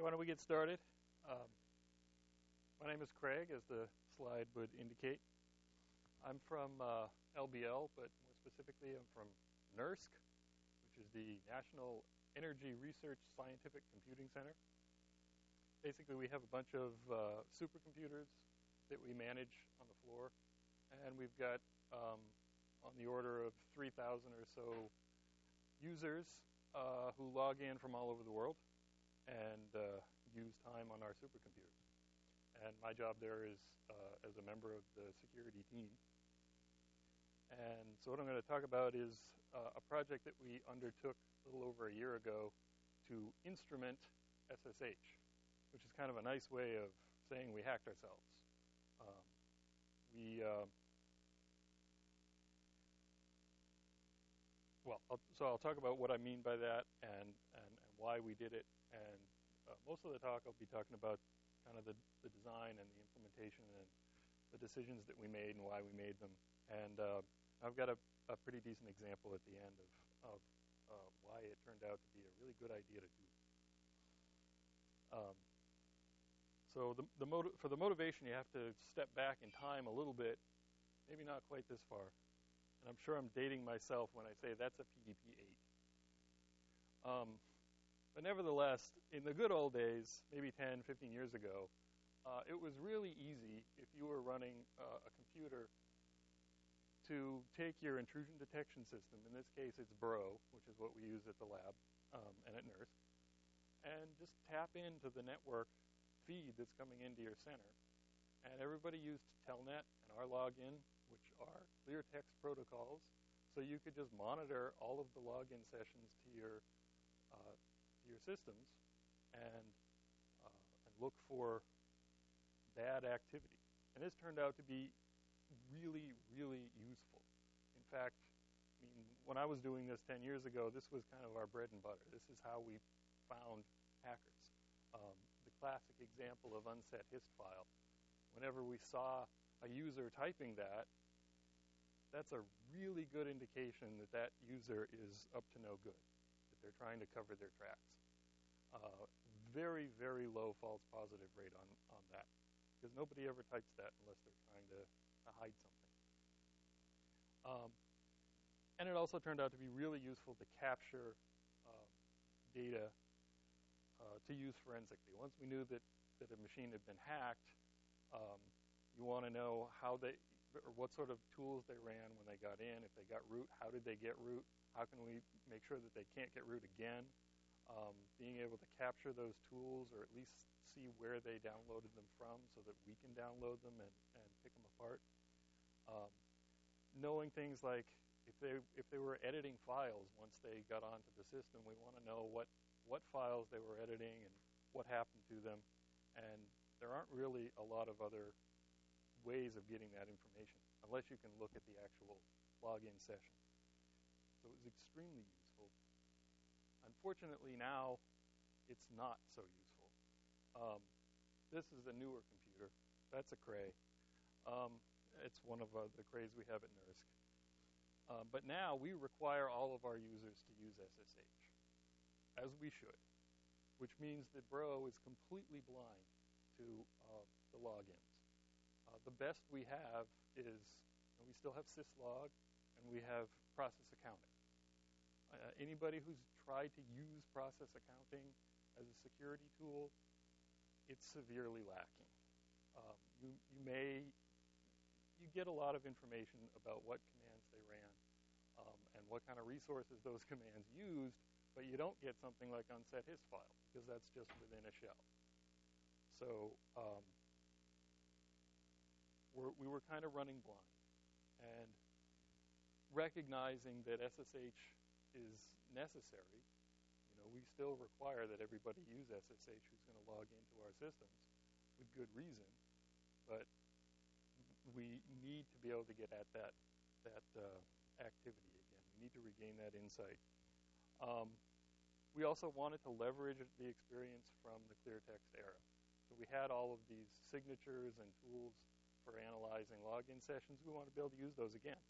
Okay, why don't we get started? Um, my name is Craig, as the slide would indicate. I'm from uh, LBL, but more specifically, I'm from NERSC, which is the National Energy Research Scientific Computing Center. Basically, we have a bunch of uh, supercomputers that we manage on the floor, and we've got um, on the order of 3,000 or so users uh, who log in from all over the world and uh, use time on our supercomputers. And my job there is uh, as a member of the security team. And so, what I'm going to talk about is uh, a project that we undertook a little over a year ago to instrument SSH, which is kind of a nice way of saying we hacked ourselves. Um, we uh, well, I'll, so I'll talk about what I mean by that and, and, and why we did it. And uh, most of the talk, I'll be talking about kind of the, the design and the implementation and the decisions that we made and why we made them. And uh, I've got a, a, pretty decent example at the end of, of uh, why it turned out to be a really good idea to do. Um, so the, the for the motivation, you have to step back in time a little bit, maybe not quite this far. And I'm sure I'm dating myself when I say that's a PDP 8. Um, but nevertheless, in the good old days, maybe 10, 15 years ago, uh, it was really easy if you were running uh, a computer to take your intrusion detection system, in this case it's Bro, which is what we use at the lab um, and at NERSC, and just tap into the network feed that's coming into your center. And everybody used Telnet and rlogin, which are clear text protocols, so you could just monitor all of the login sessions to your uh, your systems and uh, and look for bad activity. And this turned out to be really, really useful. In fact, I mean, when I was doing this 10 years ago, this was kind of our bread and butter. This is how we found hackers. Um, the classic example of unset hist file. Whenever we saw a user typing that, that's a really good indication that that user is up to no good, that they're trying to cover their tracks. Uh, very, very low false positive rate on, on that, because nobody ever types that unless they're trying to to hide something. Um, and it also turned out to be really useful to capture uh, data uh, to use forensically. Once we knew that, that a machine had been hacked, um, you want to know how they, or what sort of tools they ran when they got in. If they got root, how did they get root? How can we make sure that they can't get root again? Um, being able to capture those tools or at least see where they downloaded them from so that we can download them and, and pick them apart. Um, knowing things like if they if they were editing files once they got onto the system, we want to know what what files they were editing and what happened to them. And there aren't really a lot of other ways of getting that information unless you can look at the actual login session. So it was extremely useful. Unfortunately, now it's not so useful. Um, this is a newer computer. That's a Cray. Um, it's one of uh, the Crays we have at NERSC. Uh, but now we require all of our users to use SSH, as we should, which means that Bro is completely blind to uh, the logins. Uh, the best we have is we still have syslog and we have process accounting. Uh, anybody who's tried to use process accounting as a security tool, it's severely lacking. Um, you, you may you get a lot of information about what commands they ran um, and what kind of resources those commands used, but you don't get something like unset hist file because that's just within a shell. So um, we're, we were kind of running blind and recognizing that SSH is necessary. You know, we still require that everybody use SSH who's going to log into our systems with good reason, but we need to be able to get at that that uh, activity again. We need to regain that insight. Um, we also wanted to leverage the experience from the clear text era. So we had all of these signatures and tools for analyzing login sessions. We want to be able to use those again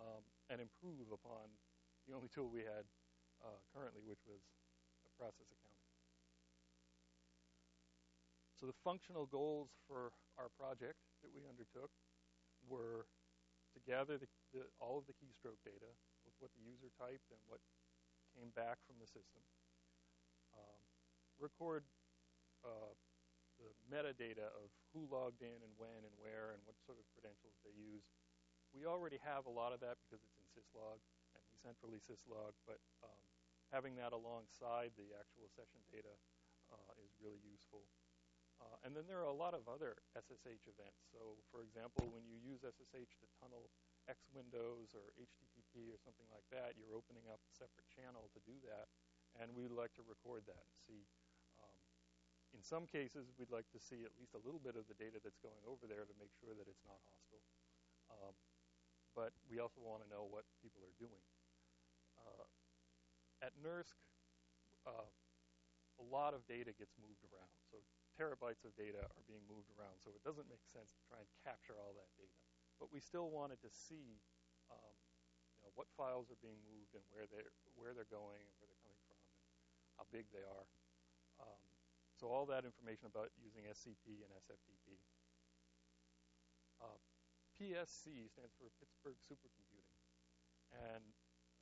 um, and improve upon the only tool we had uh, currently, which was a process accounting. So the functional goals for our project that we undertook were to gather the, the, all of the keystroke data with what the user typed and what came back from the system, um, record uh, the metadata of who logged in and when and where and what sort of credentials they used. We already have a lot of that because it's in syslog centrally syslog, but um, having that alongside the actual session data uh, is really useful. Uh, and then there are a lot of other SSH events. So, for example, when you use SSH to tunnel X windows or HTTP or something like that, you're opening up a separate channel to do that, and we'd like to record that and see. Um, in some cases, we'd like to see at least a little bit of the data that's going over there to make sure that it's not hostile. Um, but we also want to know what people are doing. At NERSC, uh, a lot of data gets moved around. So terabytes of data are being moved around. So it doesn't make sense to try and capture all that data. But we still wanted to see um, you know, what files are being moved and where they're, where they're going and where they're coming from and how big they are. Um, so all that information about using SCP and SFTP. Uh, PSC stands for Pittsburgh Supercomputing. And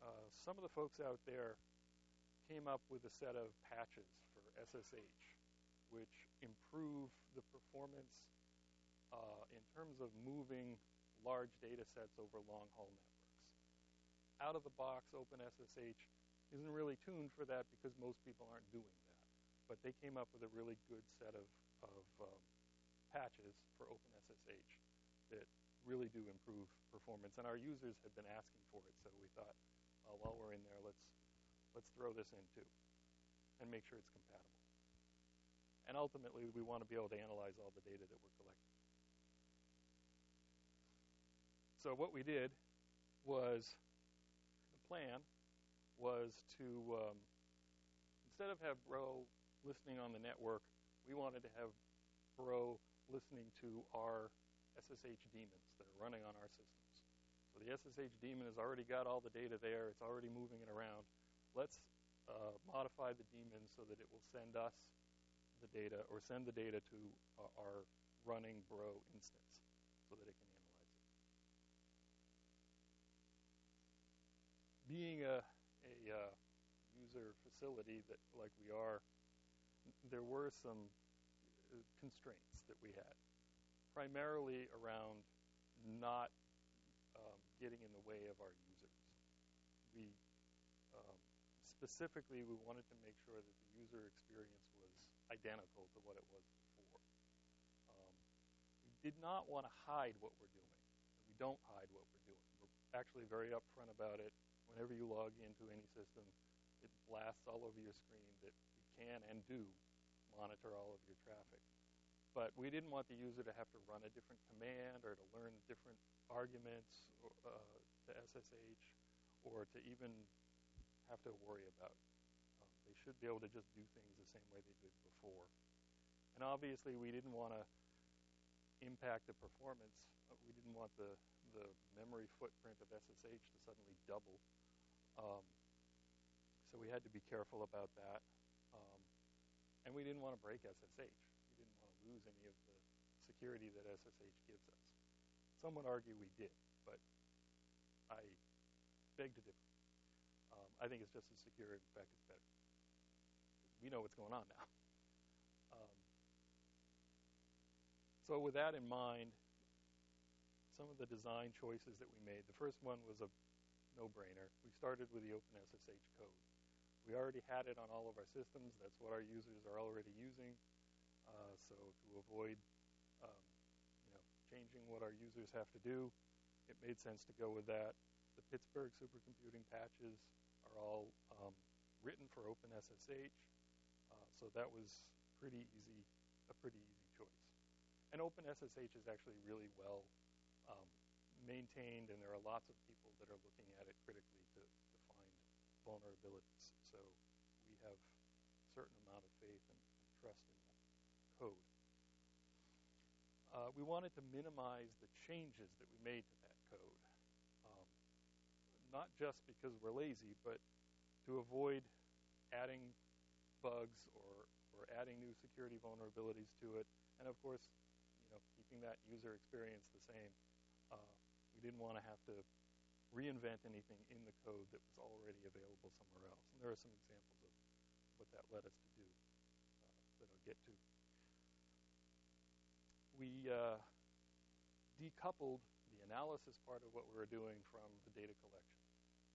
uh, some of the folks out there came up with a set of patches for SSH, which improve the performance uh, in terms of moving large data sets over long haul networks. Out of the box, OpenSSH isn't really tuned for that because most people aren't doing that. But they came up with a really good set of, of um, patches for OpenSSH that really do improve performance. And our users had been asking for it, so we thought, well, while we're in there, let's let's throw this in too and make sure it's compatible. And ultimately, we want to be able to analyze all the data that we're collecting. So what we did was, the plan was to, um, instead of have Bro listening on the network, we wanted to have Bro listening to our SSH daemons that are running on our systems. So the SSH daemon has already got all the data there. It's already moving it around. Let's uh, modify the daemon so that it will send us the data or send the data to uh, our running Bro instance so that it can analyze it. Being a, a uh, user facility that like we are, there were some uh, constraints that we had, primarily around not um, getting in the way of our users. We specifically we wanted to make sure that the user experience was identical to what it was before. Um, we did not want to hide what we're doing. We don't hide what we're doing. We're actually very upfront about it. Whenever you log into any system, it blasts all over your screen that we can and do monitor all of your traffic. But we didn't want the user to have to run a different command or to learn different arguments uh, to SSH or to even have to worry about. Um, they should be able to just do things the same way they did before. And obviously, we didn't want to impact the performance. Uh, we didn't want the, the memory footprint of SSH to suddenly double. Um, so we had to be careful about that. Um, and we didn't want to break SSH. We didn't want to lose any of the security that SSH gives us. Some would argue we did, but I beg to differ. I think it's just as secure. In fact, it's better. We know what's going on now. Um, so with that in mind, some of the design choices that we made, the first one was a no-brainer. We started with the OpenSSH code. We already had it on all of our systems. That's what our users are already using. Uh, so to avoid um, you know, changing what our users have to do, it made sense to go with that. The Pittsburgh supercomputing patches are all um, written for OpenSSH. Uh, so that was pretty easy, a pretty easy choice. And OpenSSH is actually really well um, maintained, and there are lots of people that are looking at it critically to, to find vulnerabilities. So we have a certain amount of faith and, trust in that code. Uh, we wanted to minimize the changes that we made to that not just because we're lazy, but to avoid adding bugs or or adding new security vulnerabilities to it, and of course, you know, keeping that user experience the same. Uh, we didn't want to have to reinvent anything in the code that was already available somewhere else. And there are some examples of what that led us to do uh, that I'll get to. We uh, decoupled the analysis part of what we were doing from the data collection.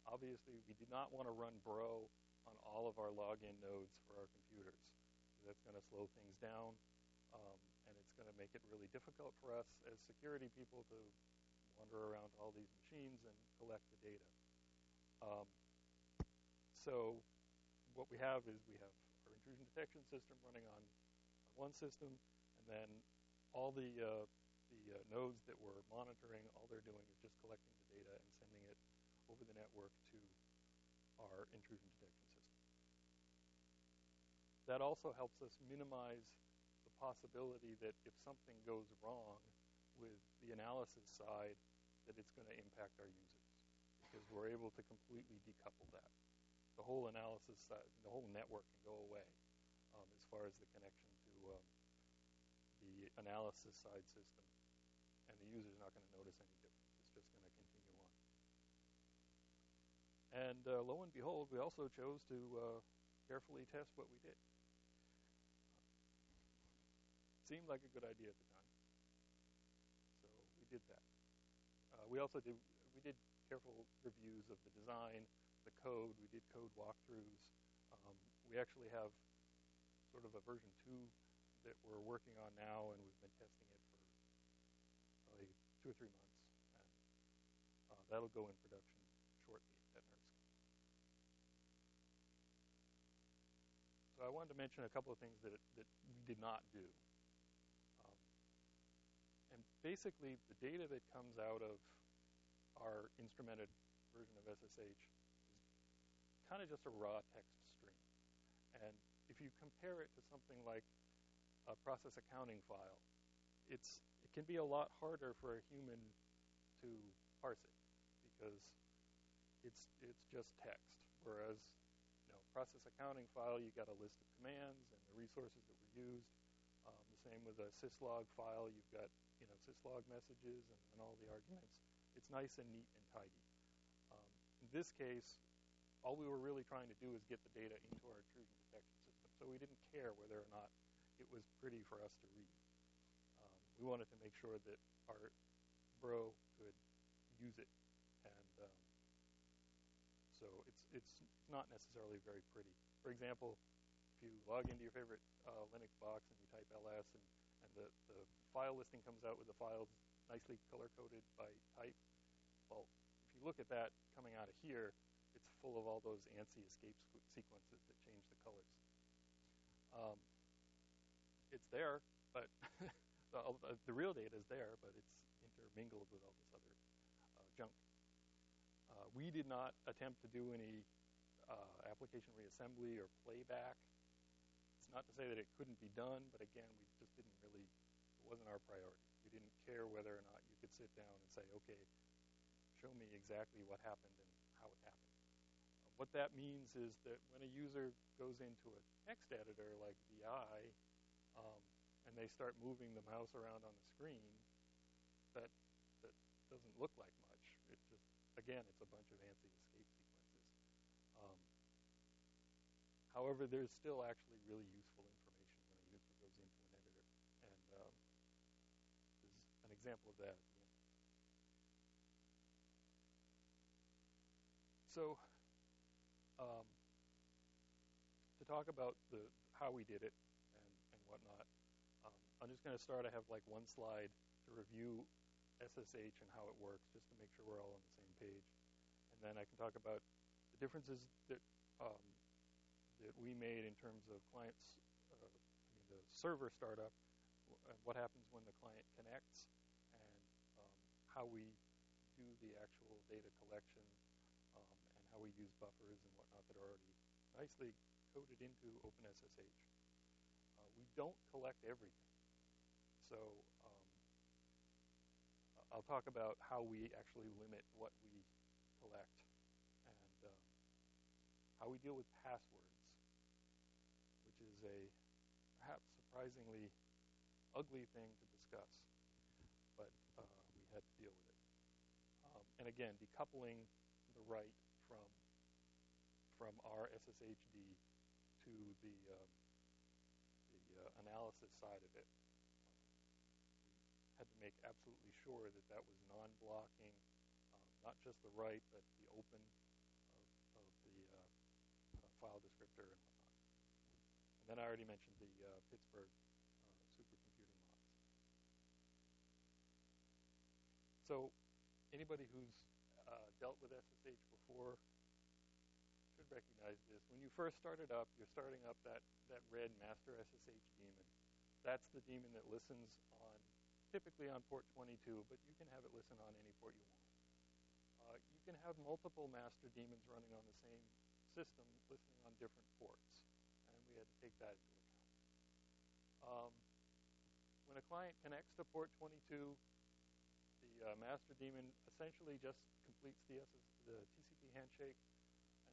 Obviously, we did not want to run Bro on all of our login nodes for our computers. That's going to slow things down, um, and it's going to make it really difficult for us as security people to wander around all these machines and collect the data. Um, so what we have is we have our intrusion detection system running on, on one system, and then all the uh, the uh, nodes that we're monitoring, all they're doing is just collecting the data and over the network to our intrusion detection system. That also helps us minimize the possibility that if something goes wrong with the analysis side, that it's going to impact our users because we're able to completely decouple that. The whole analysis side, the whole network can go away um, as far as the connection to um, the analysis side system, and the user's not going to notice any difference. It's just going to continue on. And uh, lo and behold, we also chose to uh, carefully test what we did. Seemed like a good idea at the time, so we did that. Uh, we also did we did careful reviews of the design, the code. We did code walkthroughs. Um, we actually have sort of a version two that we're working on now, and we've been testing it for probably two or three months, and uh, that'll go in production shortly at NERSC. So I wanted to mention a couple of things that that we did not do. Um, and basically, the data that comes out of our instrumented version of SSH is kind of just a raw text stream. And if you compare it to something like a process accounting file, it's it can be a lot harder for a human to parse it because it's it's just text. Whereas, process accounting file, you got a list of commands and the resources that were used. Um, the same with a syslog file, you've got you know, syslog messages and, and all the arguments. It's nice and neat and tidy. Um, in this case, all we were really trying to do is get the data into our intrusion detection system. So we didn't care whether or not it was pretty for us to read. Um, we wanted to make sure that our bro could use it. And um, so it's, it's not necessarily very pretty. For example, if you log into your favorite uh, Linux box and you type ls and and the, the file listing comes out with the files nicely color-coded by type. Well, if you look at that coming out of here, it's full of all those ANSI escape sequences that change the colors. Um, it's there, but the, the, real data is there, but it's intermingled with all this other uh, junk. Uh, we did not attempt to do any uh, application reassembly or playback It's not to say that it couldn't be done, but again, we just didn't really, it wasn't our priority. We didn't care whether or not you could sit down and say, okay, show me exactly what happened and how it happened. Um, what that means is that when a user goes into a text editor like VI, um, and they start moving the mouse around on the screen, that that doesn't look like much. It just, again, it's a bunch of ANSI escape sequences. Um, However, there's still actually really useful information when a user goes into an editor, and um, this is an example of that. So, um, to talk about the how we did it and, and whatnot, um, I'm just going to start. I have like one slide to review SSH and how it works, just to make sure we're all on the same page, and then I can talk about the differences that um, that we made in terms of clients, uh, I mean the server startup, uh, what happens when the client connects, and um, how we do the actual data collection, um, and how we use buffers and whatnot that are already nicely coded into OpenSSH. Uh, we don't collect everything. So um, I'll talk about how we actually limit what we collect and um, how we deal with passwords is a perhaps surprisingly ugly thing to discuss, but uh, we had to deal with it. Um, and again, decoupling the write from from our SSHD to the um, the uh, analysis side of it. We had to make absolutely sure that that was non-blocking, um, not just the write, but the open of, of the uh, file descriptor. And then I already mentioned the uh, Pittsburgh uh, supercomputing mods. So anybody who's uh, dealt with SSH before should recognize this. When you first started up, you're starting up that, that red master SSH daemon. That's the daemon that listens on, typically on port 22, but you can have it listen on any port you want. Uh, you can have multiple master daemons running on the same system listening on different ports, had to take that into account. Um, when a client connects to port 22, the uh, master daemon essentially just completes the, SS, the TCP handshake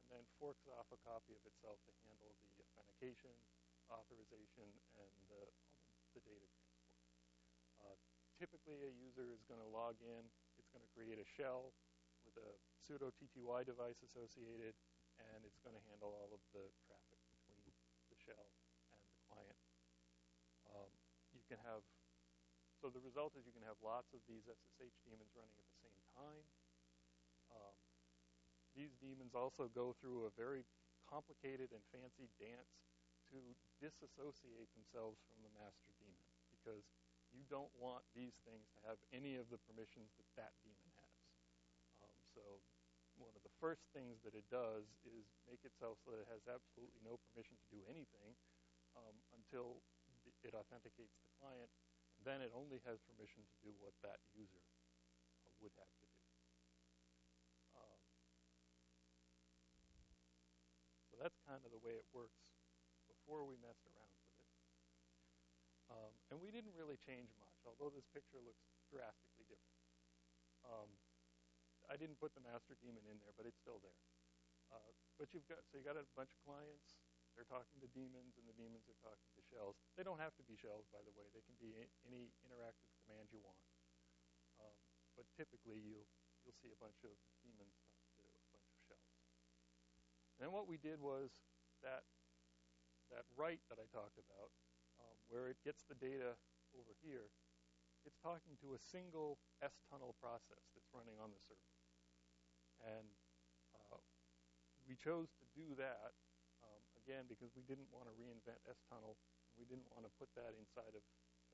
and then forks off a copy of itself to handle the authentication, authorization, and the, the data transport. Uh, typically, a user is going to log in. It's going to create a shell with a pseudo TTY device associated, and it's going to handle all of the traffic between the shell and the client. Um, you can have so the result is you can have lots of these SSH daemons running at the same time. Um, these daemons also go through a very complicated and fancy dance to disassociate themselves from the master daemon because you don't want these things to have any of the permissions that that daemon has. Um, so one of the first things that it does is make itself so that it has absolutely no permission to do anything um, until it authenticates the client then it only has permission to do what that user would have to do. Um, so that's kind of the way it works before we messed around with it. Um, and we didn't really change much, although this picture looks drastically different. Um, I didn't put the master daemon in there, but it's still there. Uh, but you've got so you got a bunch of clients they're talking to daemons, and the daemons are talking to shells. They don't have to be shells, by the way. They can be any interactive command you want. Um, but typically, you'll you'll see a bunch of daemons talking to a bunch of shells. And then what we did was that that write that I talked about, um, where it gets the data over here, it's talking to a single S-tunnel process that's running on the server. And uh, we chose to do that again, because we didn't want to reinvent S-Tunnel, we didn't want to put that inside of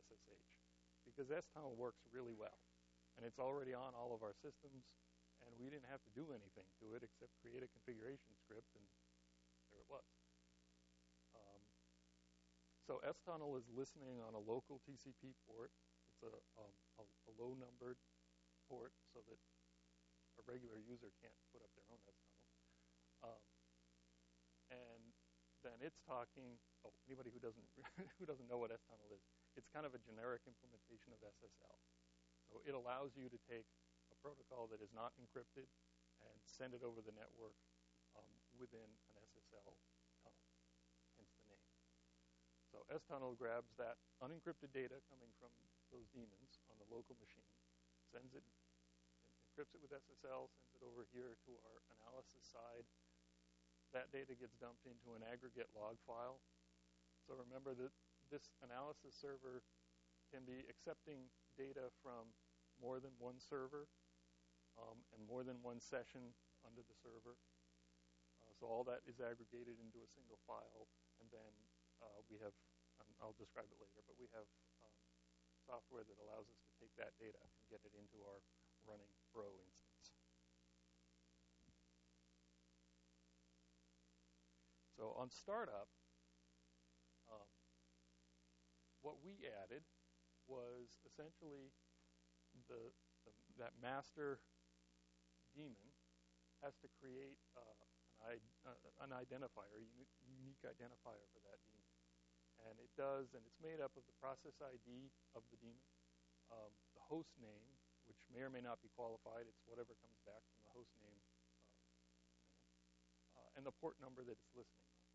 SSH. Because S-Tunnel works really well, and it's already on all of our systems, and we didn't have to do anything to it except create a configuration script, and there it was. Um, so S-Tunnel is listening on a local TCP port. It's a, um, a, a low-numbered port so that a regular user can't put up their own S-Tunnel. Um, and then it's talking. Oh, anybody who doesn't who doesn't know what S-tunnel is, it's kind of a generic implementation of SSL. So it allows you to take a protocol that is not encrypted and send it over the network um, within an SSL tunnel, hence the name. So S-tunnel grabs that unencrypted data coming from those daemons on the local machine, sends it, encrypts it with SSL, sends it over here to our analysis side, that data gets dumped into an aggregate log file. So remember that this analysis server can be accepting data from more than one server um, and more than one session under the server. Uh, so all that is aggregated into a single file, and then uh, we have, um, I'll describe it later, but we have um, software that allows us to take that data and get it into our running Bro instance. So on startup, um, what we added was essentially the, the, that master daemon has to create uh, an, uh, an, identifier, a unique, identifier for that daemon. And it does, and it's made up of the process ID of the daemon, um, the host name, which may or may not be qualified. It's whatever comes back from the host name, and the port number that it's listening on.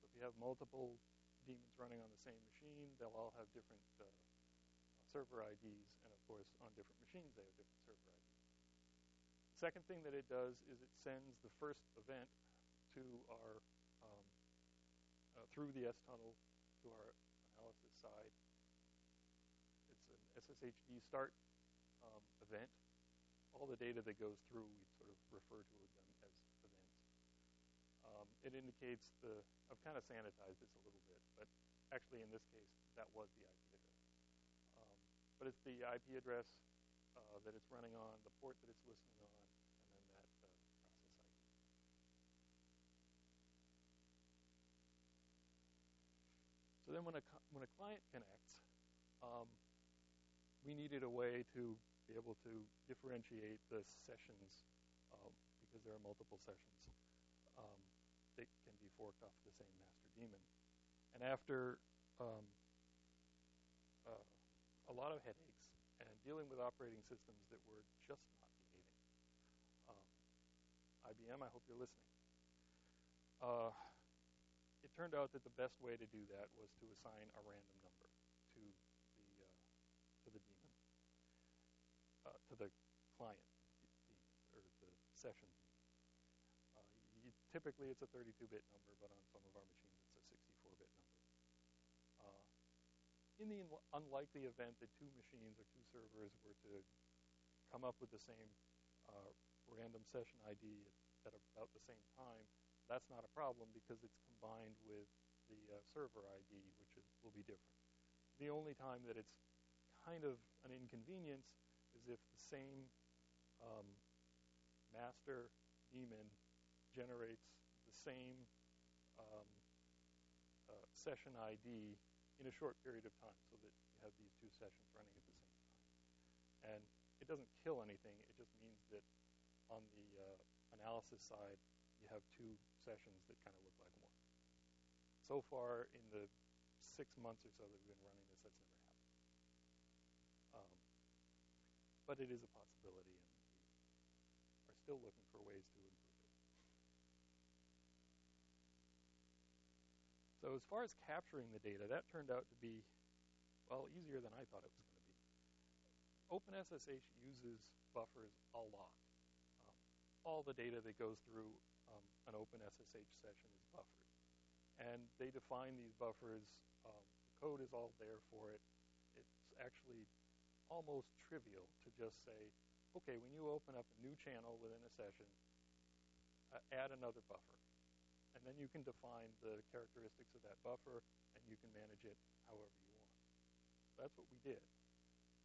So if you have multiple daemons running on the same machine. They'll all have different uh, server IDs, and of course, on different machines, they have different server IDs. Second thing that it does is it sends the first event to our um, uh, through the S tunnel to our analysis side. It's an SSHD start um, event. All the data that goes through, we sort of refer to them as events. Um, it indicates the, I've kind of sanitized this a little bit, but actually in this case, that was the IP address. Um, but it's the IP address uh, that it's running on, the port that it's listening on, and then that uh, process ID. So then when a, when a client connects, um, we needed a way to be able to differentiate the sessions um, because there are multiple sessions um, that can be forked off the same master daemon. And after um, uh, a lot of headaches and dealing with operating systems that were just not behaving, IBM, um, I hope you're listening. Uh, it turned out that the best way to do that was to assign a random number to the to the daemon, uh, to the client or the session. Uh, typically, it's a 32-bit number, but on some of our machines, it's a 64-bit number. Uh, in the unlikely event that two machines or two servers were to come up with the same uh, random session ID at, at, about the same time, that's not a problem because it's combined with the uh, server ID, which is, will be different. The only time that it's kind of an inconvenience is if the same um, master daemon generates the same um, uh, session ID in a short period of time so that you have these two sessions running at the same time. And it doesn't kill anything. It just means that on the uh, analysis side, you have two sessions that kind of look like one. So far, in the six months or so that we've been running this, that's never happened. Um, but it is a possibility, and we are still looking for ways to improve it. So as far as capturing the data, that turned out to be, well, easier than I thought it was going to be. OpenSSH uses buffers a lot. Um, all the data that goes through um, an OpenSSH session is buffered. And they define these buffers. Um, the code is all there for it. It's actually almost trivial to just say, okay, when you open up a new channel within a session, uh, add another buffer. And then you can define the characteristics of that buffer, and you can manage it however you want. That's what we did.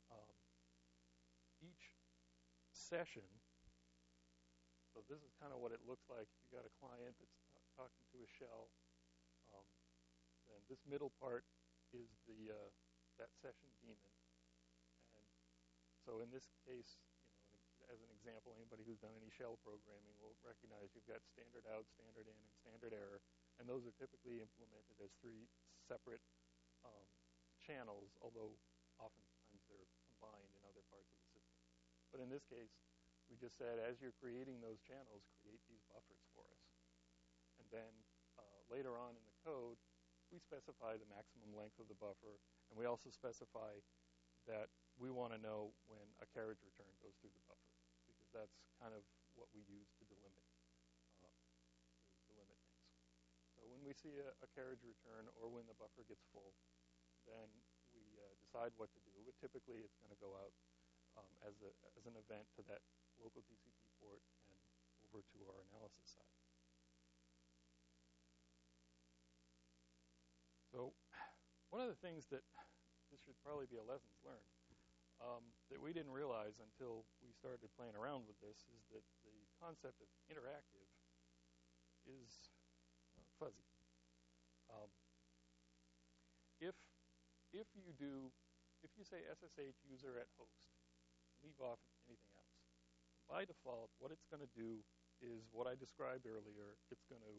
Um, each session, so this is kind of what it looks like. You got a client that's talking to a shell. Um, and this middle part is the uh, that session daemon. And so in this case, as an example, anybody who's done any shell programming will recognize you've got standard out, standard in, and standard error, and those are typically implemented as three separate um, channels, although oftentimes they're combined in other parts of the system. But in this case, we just said as you're creating those channels, create these buffers for us. And then uh, later on in the code, we specify the maximum length of the buffer, and we also specify that we want to know when a carriage return goes through the buffer that's kind of what we use to delimit uh, to delimit things. So when we see a, a, carriage return or when the buffer gets full, then we uh, decide what to do. But typically, it's going to go out um, as a as an event to that local TCP port and over to our analysis side. So one of the things that this should probably be a lessons learned um, that we didn't realize until we started playing around with this is that the concept of interactive is uh, fuzzy. Um, if if you do if you say SSH user at host, leave off anything else. By default, what it's going to do is what I described earlier. It's going to,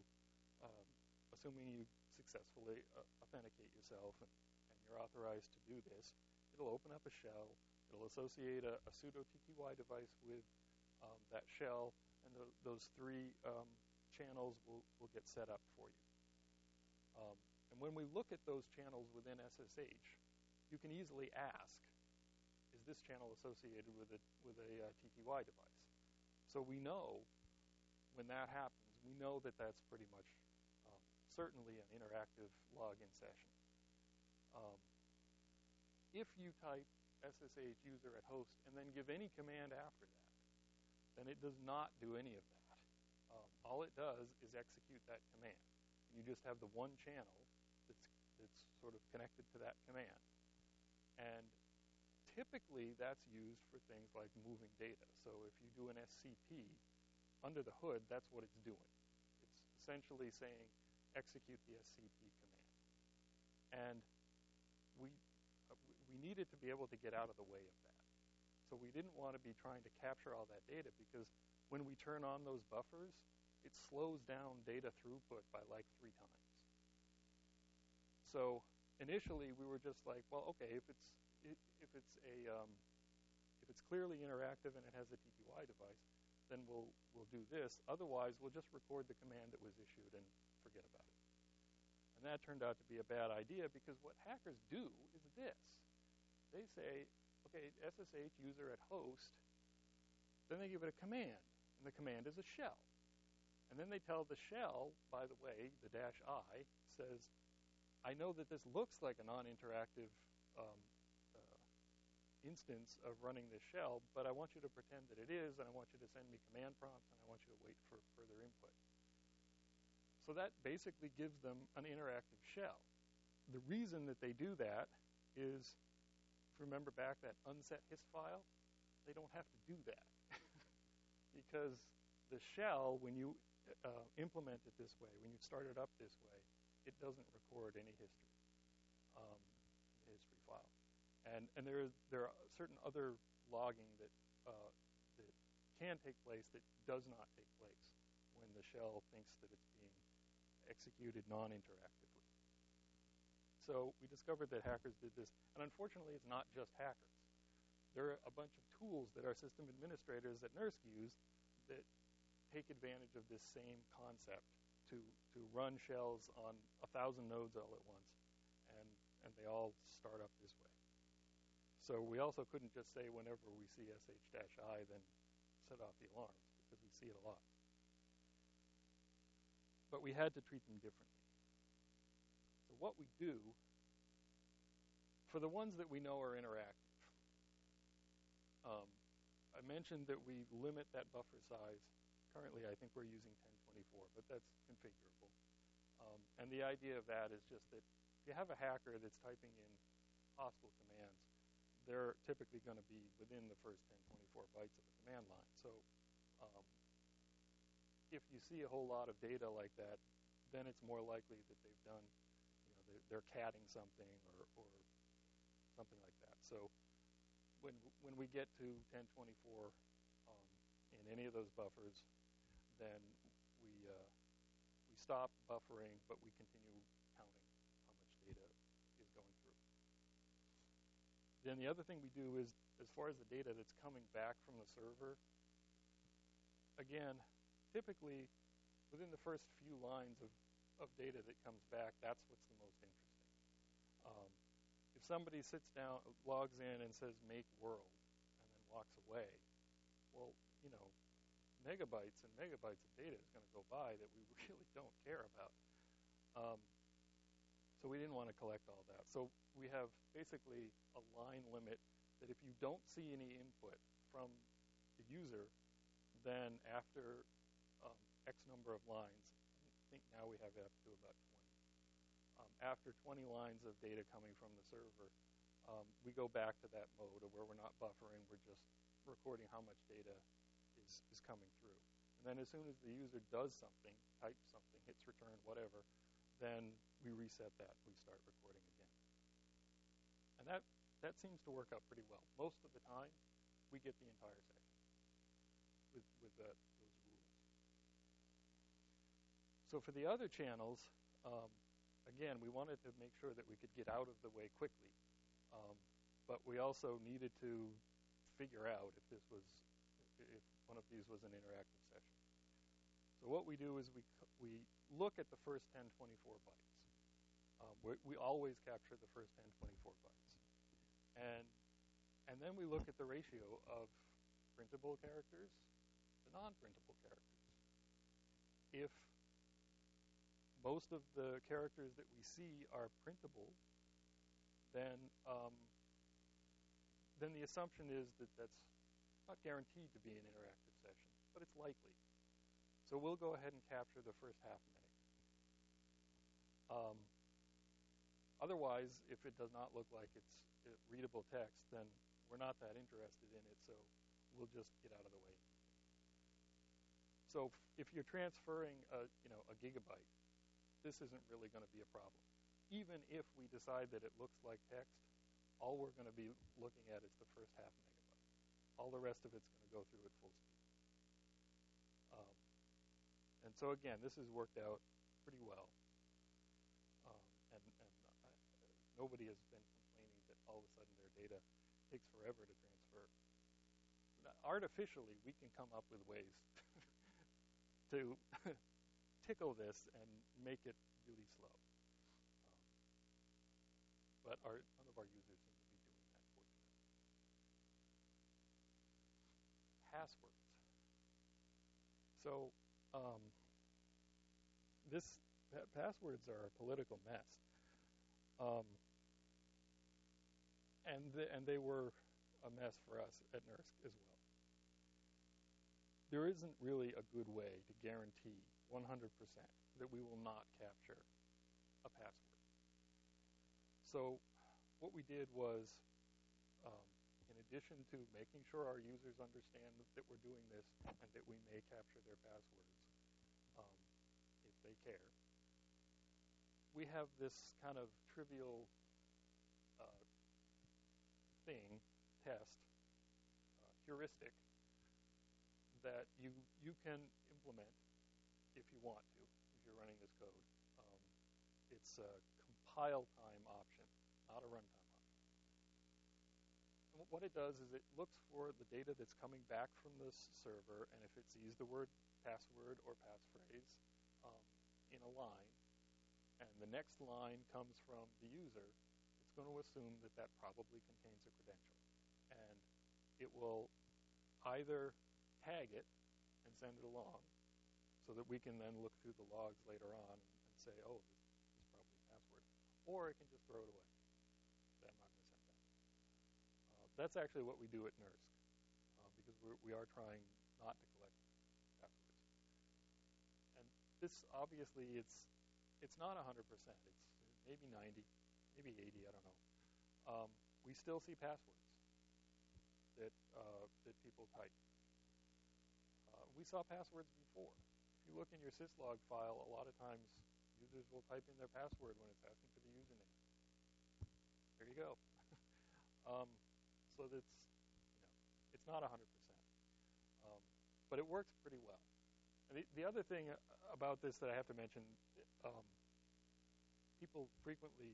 um, assuming you successfully uh, authenticate yourself and, and you're authorized to do this, it'll open up a shell It'll associate a, a pseudo TTY device with um, that shell, and the, those three um, channels will, will get set up for you. Um, and And when we look at those channels within SSH, you can easily ask, is this channel associated with a, with a uh, TTY device? So we know when that happens, we know that that's pretty much um, certainly an interactive login session. Um, if you type SSH user at host and then give any command after that, then it does not do any of that. Um, all it does is execute that command. You just have the one channel that's, that's sort of connected to that command. And typically that's used for things like moving data. So if you do an SCP, under the hood, that's what it's doing. It's essentially saying execute the SCP command. And needed to be able to get out of the way of that. So we didn't want to be trying to capture all that data because when we turn on those buffers, it slows down data throughput by like three times. So initially we were just like, well, okay, if it's if it's a um, if it's clearly interactive and it has a TTY device, then we'll we'll do this. Otherwise, we'll just record the command that was issued and forget about it. And that turned out to be a bad idea because what hackers do is this. They say, okay, SSH user at host, then they give it a command, and the command is a shell. And then they tell the shell, by the way, the dash I says, I know that this looks like a non-interactive um, uh, instance of running this shell, but I want you to pretend that it is, and I want you to send me command prompts, and I want you to wait for further input. So that basically gives them an interactive shell. The reason that they do that is, remember back that unset hist file, they don't have to do that. because the shell, when you uh, implement it this way, when you start it up this way, it doesn't record any history, um, history file. And, and there, is, there are certain other logging that, uh, that can take place that does not take place when the shell thinks that it's being executed non-interactively. So we discovered that hackers did this. And unfortunately, it's not just hackers. There are a bunch of tools that our system administrators at NERSC use that take advantage of this same concept to, to run shells on a thousand nodes all at once, and, and they all start up this way. So we also couldn't just say whenever we see sh-i, then set off the alarms, because we see it a lot. But we had to treat them differently. What we do, for the ones that we know are interactive, um, I mentioned that we limit that buffer size Currently, I think we're using 1024, but that's configurable. Um, and the idea of that is just that if you have a hacker that's typing in possible commands, they're typically going to be within the first 1024 bytes of the command line. So um, if you see a whole lot of data like that, then it's more likely that they've done, they're, they're catting something or, or something like that. So when when we get to 1024 um, in any of those buffers, then we, uh, we stop buffering, but we continue counting how much data is going through. Then the other thing we do is, as far as the data that's coming back from the server, again, typically within the first few lines of, of data that comes back, that's what's the most interesting. Um, if somebody sits down, logs in and says make world, and then walks away, well, you know, megabytes and megabytes of data is going to go by that we really don't care about. Um, so we didn't want to collect all that. So we have basically a line limit that if you don't see any input from the user, then after um, X number of lines, think now we have up to about 20. Um, after 20 lines of data coming from the server, um, we go back to that mode of where we're not buffering, we're just recording how much data is, is coming through. And then as soon as the user does something, types something, hits return, whatever, then we reset that. We start recording again. And that, that seems to work out pretty well. Most of the time, we get the entire session with, with rules. So for the other channels, um, again, we wanted to make sure that we could get out of the way quickly. Um, but we also needed to figure out if this was if one of these was an interactive session. So what we do is we, we look at the first 1024 bytes. Um, we always capture the first 1024 bytes. And, and then we look at the ratio of printable characters to non-printable characters. If most of the characters that we see are printable, then um, then the assumption is that that's not guaranteed to be an interactive session, but it's likely. So we'll go ahead and capture the first half minute. Um, otherwise, if it does not look like it's readable text, then we're not that interested in it, so we'll just get out of the way. So if you're transferring a, you know, a gigabyte, this isn't really going to be a problem. Even if we decide that it looks like text, all we're going to be looking at is the first half megabyte. All the rest of it's going to go through at full speed. Um, and so again, this has worked out pretty well. Um, and, and uh, nobody has been complaining that all of a sudden their data takes forever to transfer. Now, artificially, we can come up with ways to tickle this and make it really slow. Um, but our, none of our users seem to be doing that, fortunately. Passwords. So um, this pa passwords are a political mess. Um, and, the, and they were a mess for us at NERSC as well there isn't really a good way to guarantee 100% that we will not capture a password. So what we did was, um, in addition to making sure our users understand that we're doing this and that we may capture their passwords um, if they care, we have this kind of trivial uh, thing, test, uh, heuristic, that you, you can implement if you want to, if you're running this code. Um, it's a compile time option, not a runtime option. And what it does is it looks for the data that's coming back from this server, and if it sees the word password or passphrase um, in a line, and the next line comes from the user, it's going to assume that that probably contains a credential. And it will either tag it and send it along so that we can then look through the logs later on and say, oh, this, is probably a password. Or it can just throw it away. I'm not going to send that. Uh, that's actually what we do at NERSC uh, because we're, we are trying not to collect passwords. And this, obviously, it's, it's not 100%. It's maybe 90, maybe 80, I don't know. Um, we still see passwords that, uh, that people type we saw passwords before. You look in your syslog file, a lot of times users will type in their password when it's asking for the username. There you go. um, so that's, you know, it's not 100%. Um, but it works pretty well. And the, the other thing about this that I have to mention, um, people frequently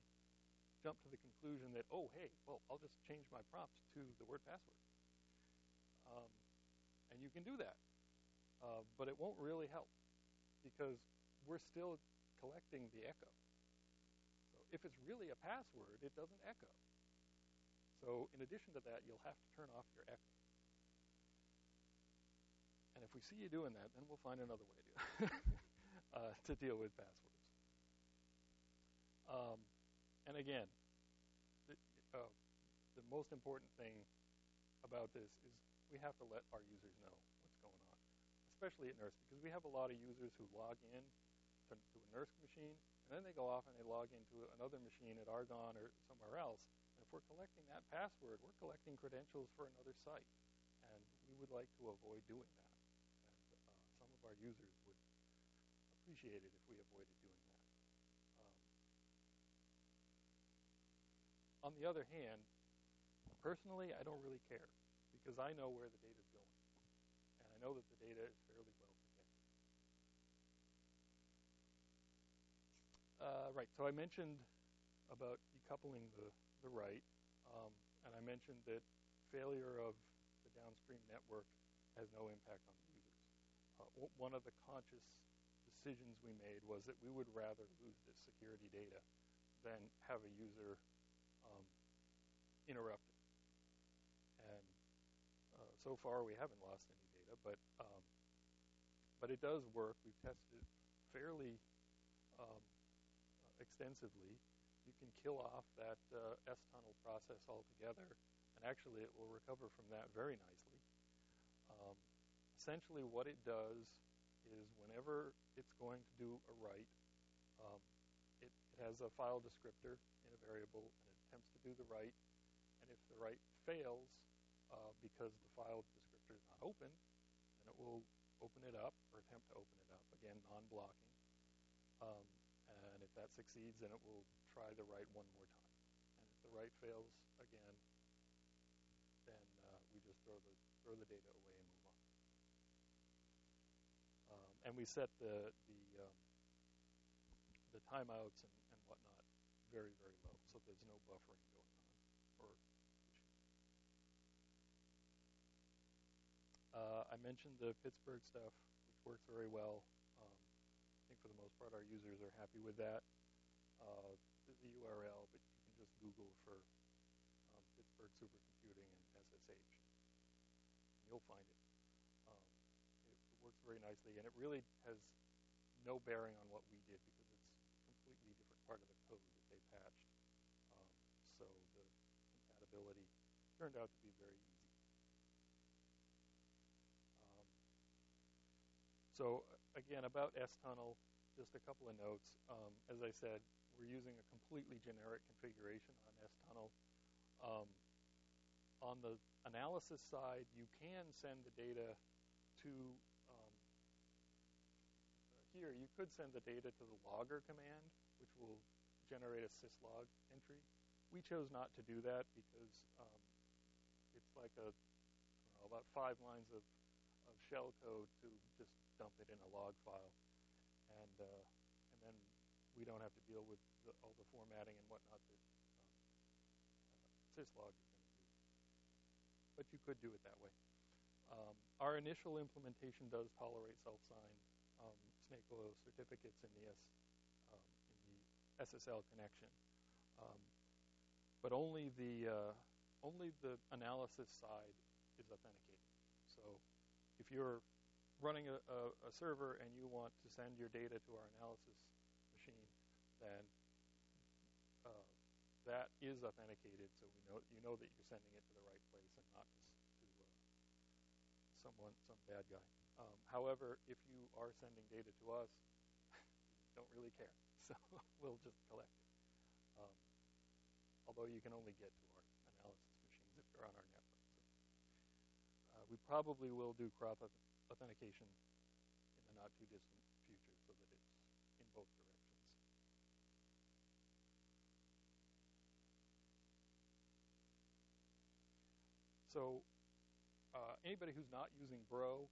jump to the conclusion that, oh, hey, well, I'll just change my prompt to the word password. Um, and you can do that. Uh, but it won't really help because we're still collecting the echo. So if it's really a password, it doesn't echo. So in addition to that, you'll have to turn off your echo. And if we see you doing that, then we'll find another way to, uh, to deal with passwords. Um, and again, the, uh, the most important thing about this is we have to let our users know especially at NERSC, because we have a lot of users who log in to, to a NERSC machine, and then they go off and they log into another machine at Argonne or somewhere else. And if we're collecting that password, we're collecting credentials for another site. And we would like to avoid doing that. And uh, some of our users would appreciate it if we avoided doing that. Um, on the other hand, personally, I don't really care because I know where the data know that the data is fairly well protected. Uh, right, so I mentioned about decoupling the, the write, um, and I mentioned that failure of the downstream network has no impact on the users. Uh, one of the conscious decisions we made was that we would rather lose this security data than have a user um, interrupt it. And uh, so far, we haven't lost any but um, but it does work. We've tested it fairly um, extensively. You can kill off that uh, S-tunnel process altogether, and actually it will recover from that very nicely. Um, essentially, what it does is whenever it's going to do a write, um, it, it, has a file descriptor in a variable, and it attempts to do the write. And if the write fails uh, because the file descriptor is not open, then it will open it up or attempt to open it up, again, non-blocking. Um, and if that succeeds, then it will try the write one more time. And if the write fails again, then uh, we just throw the throw the data away and move on. Um, and we set the the um, the timeouts and, and whatnot very very low, so there's no buffering going on or Uh, I mentioned the Pittsburgh stuff, which works very well. Um, I think for the most part, our users are happy with that. Uh, the URL, but you can just Google for um, Pittsburgh supercomputing and SSH. You'll find it. Um, it. It works very nicely, and it really has no bearing on what we did because it's a completely different part of the code that they patched. Um, so the compatibility turned out to be very easy. So again, about S-tunnel, just a couple of notes. Um, as I said, we're using a completely generic configuration on S-tunnel. Um, on the analysis side, you can send the data to um, here. You could send the data to the logger command, which will generate a syslog entry. We chose not to do that because um, it's like a know, about five lines of, of shell code to just dump it in a log file, and uh, and then we don't have to deal with the, all the formatting and whatnot that uh, syslog is going to do. But you could do it that way. Um, our initial implementation does tolerate self-signed um, snake oil certificates in the S, um, in the SSL connection, um, but only the uh, only the analysis side is authenticated. So if you're running a, a, a, server and you want to send your data to our analysis machine, then uh, that is authenticated, so we know you know that you're sending it to the right place and not to, to uh, someone, some bad guy. Um, however, if you are sending data to us, don't really care, so we'll just collect it. Um, although you can only get to our analysis machines if they're on our network. We probably will do crop authentication in the not too distant future so that it's in both directions. So uh, anybody who's not using Bro,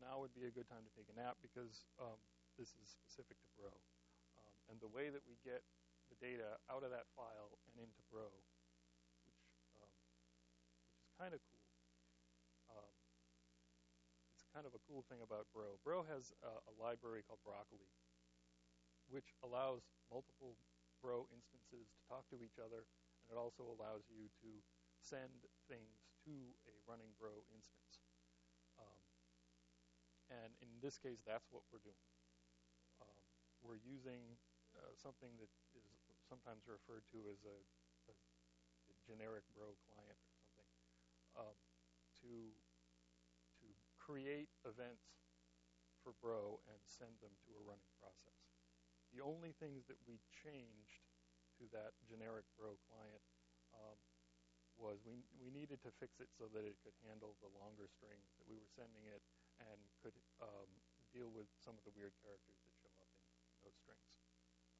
now would be a good time to take a nap because um, this is specific to Bro. Um, and the way that we get the data out of that file and into Bro, which, um, which is kind of cool, kind of a cool thing about Bro. Bro has a, a library called Broccoli, which allows multiple Bro instances to talk to each other, and it also allows you to send things to a running Bro instance. Um, and in this case, that's what we're doing. Um, we're using uh, something that is sometimes referred to as a, a, a generic Bro client or something um, to create events for Bro and send them to a running process. The only things that we changed to that generic Bro client um, was we, we needed to fix it so that it could handle the longer strings that we were sending it and could um, deal with some of the weird characters that show up in those strings.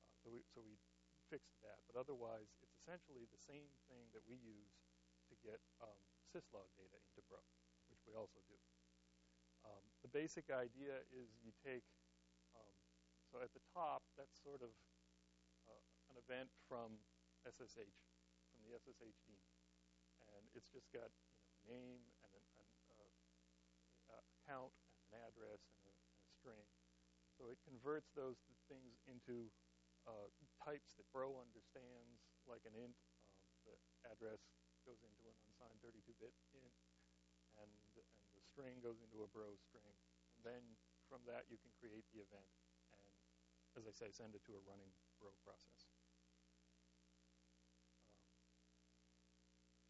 Uh, so, we, so we fixed that. But otherwise, it's essentially the same thing that we use to get um, syslog data into Bro, which we also do. Um, the basic idea is you take, um, so at the top, that's sort of uh, an event from SSH, from the SSH daemon. And it's just got you know, name and an, an uh, account and an address and a, and a, string. So it converts those things into uh, types that Bro understands, like an int. Um, the address goes into an unsigned 32-bit int, string goes into a Bro string. And then from that, you can create the event and, as I say, send it to a running Bro process.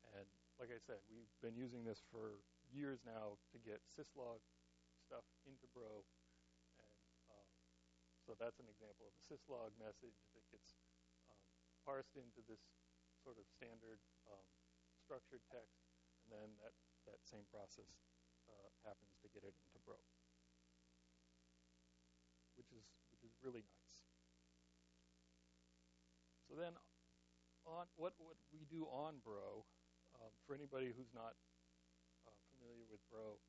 Um, and like I said, we've been using this for years now to get syslog stuff into Bro. And uh, so that's an example of a syslog message that gets um, parsed into this sort of standard um, structured text, and then that, that same process happens to get it into Bro, which is which is really nice. So then, on what what we do on Bro, um, for anybody who's not uh, familiar with Bro,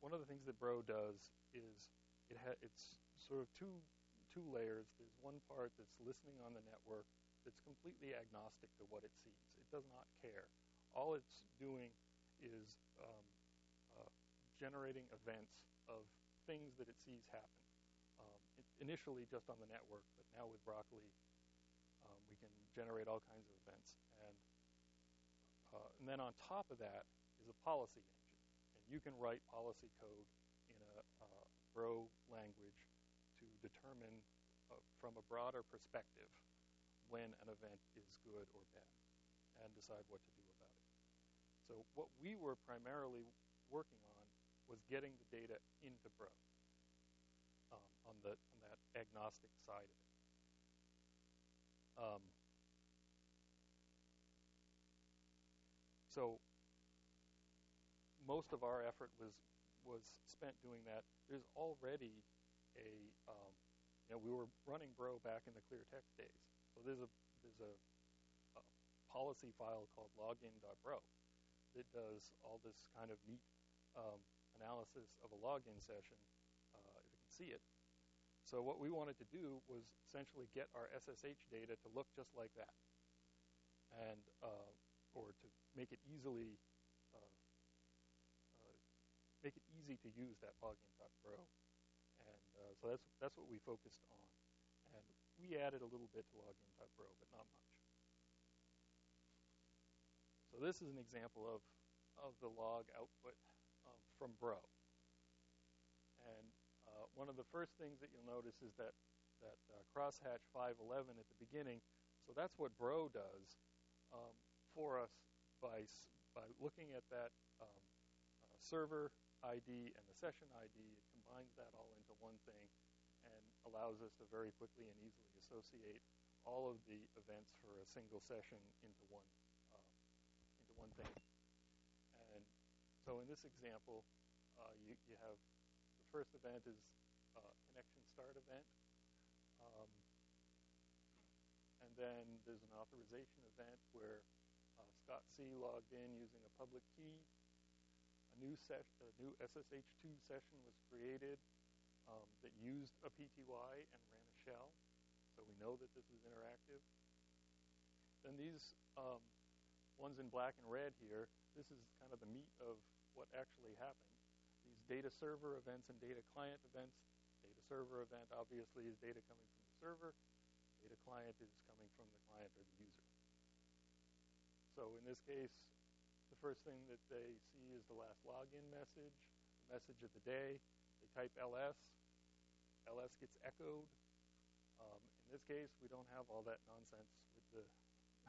one of the things that Bro does is it ha- it's sort of two two layers. There's one part that's listening on the network that's completely agnostic to what it sees. It does not care. All it's doing is um, uh, generating events of things that it sees happen. Um, it, initially just on the network, but now with Broccoli, um, we can generate all kinds of events. And, uh, and then on top of that is a policy engine And you can write policy code in a uh, Bro language to determine uh, from a broader perspective when an event is good or bad and decide what to do about it. So what we were primarily working was getting the data into Bro um, on, the, on that agnostic side of it. Um, so most of our effort was was spent doing that. There's already a um, you know we were running Bro back in the clear text days, so there's a there's a, a policy file called login.bro that does all this kind of neat um, analysis of a login session, uh, if you can see it. So what we wanted to do was essentially get our SSH data to look just like that, and uh, or to make it easily make it easy to use that login.bro. And uh, so that's that's what we focused on. And we added a little bit to login.bro, but not much. So this is an example of, of the log output from Bro. And uh, one of the first things that you'll notice is that, that uh, crosshatch 511 at the beginning. So that's what Bro does um, for us by, by looking at that um, uh, server ID and the session ID. It combines that all into one thing and allows us to very quickly and easily associate all of the events for a single session into one uh, into one thing. So in this example, uh, you, you have the first event is uh, connection start event. Um, and then there's an authorization event where uh, Scott C logged in using a public key A new ses- a new SSH2 session was created um, that used a PTY and ran a shell, so we know that this is interactive. Then these um, ones in black and red here, this is kind of the meat of what actually happened. These data server events and data client events. Data server event obviously is data coming from the server. Data client is coming from the client or the user. So in this case, the first thing that they see is the last login message, the message of the day. They type ls. ls gets echoed. Um, in this case, we don't have all that nonsense with the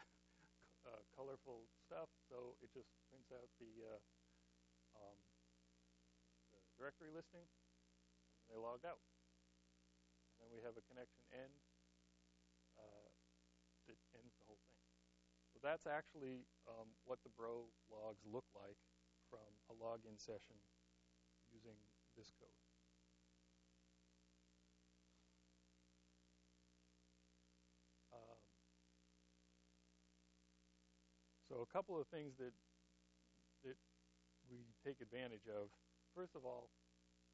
uh, colorful stuff, so it just prints out the, uh, um, the directory listing, and they log out. And then we have a connection end uh, that ends the whole thing. So that's actually um, what the bro logs look like from a login session using this code. Um, so a couple of things that that we take advantage of. First of all,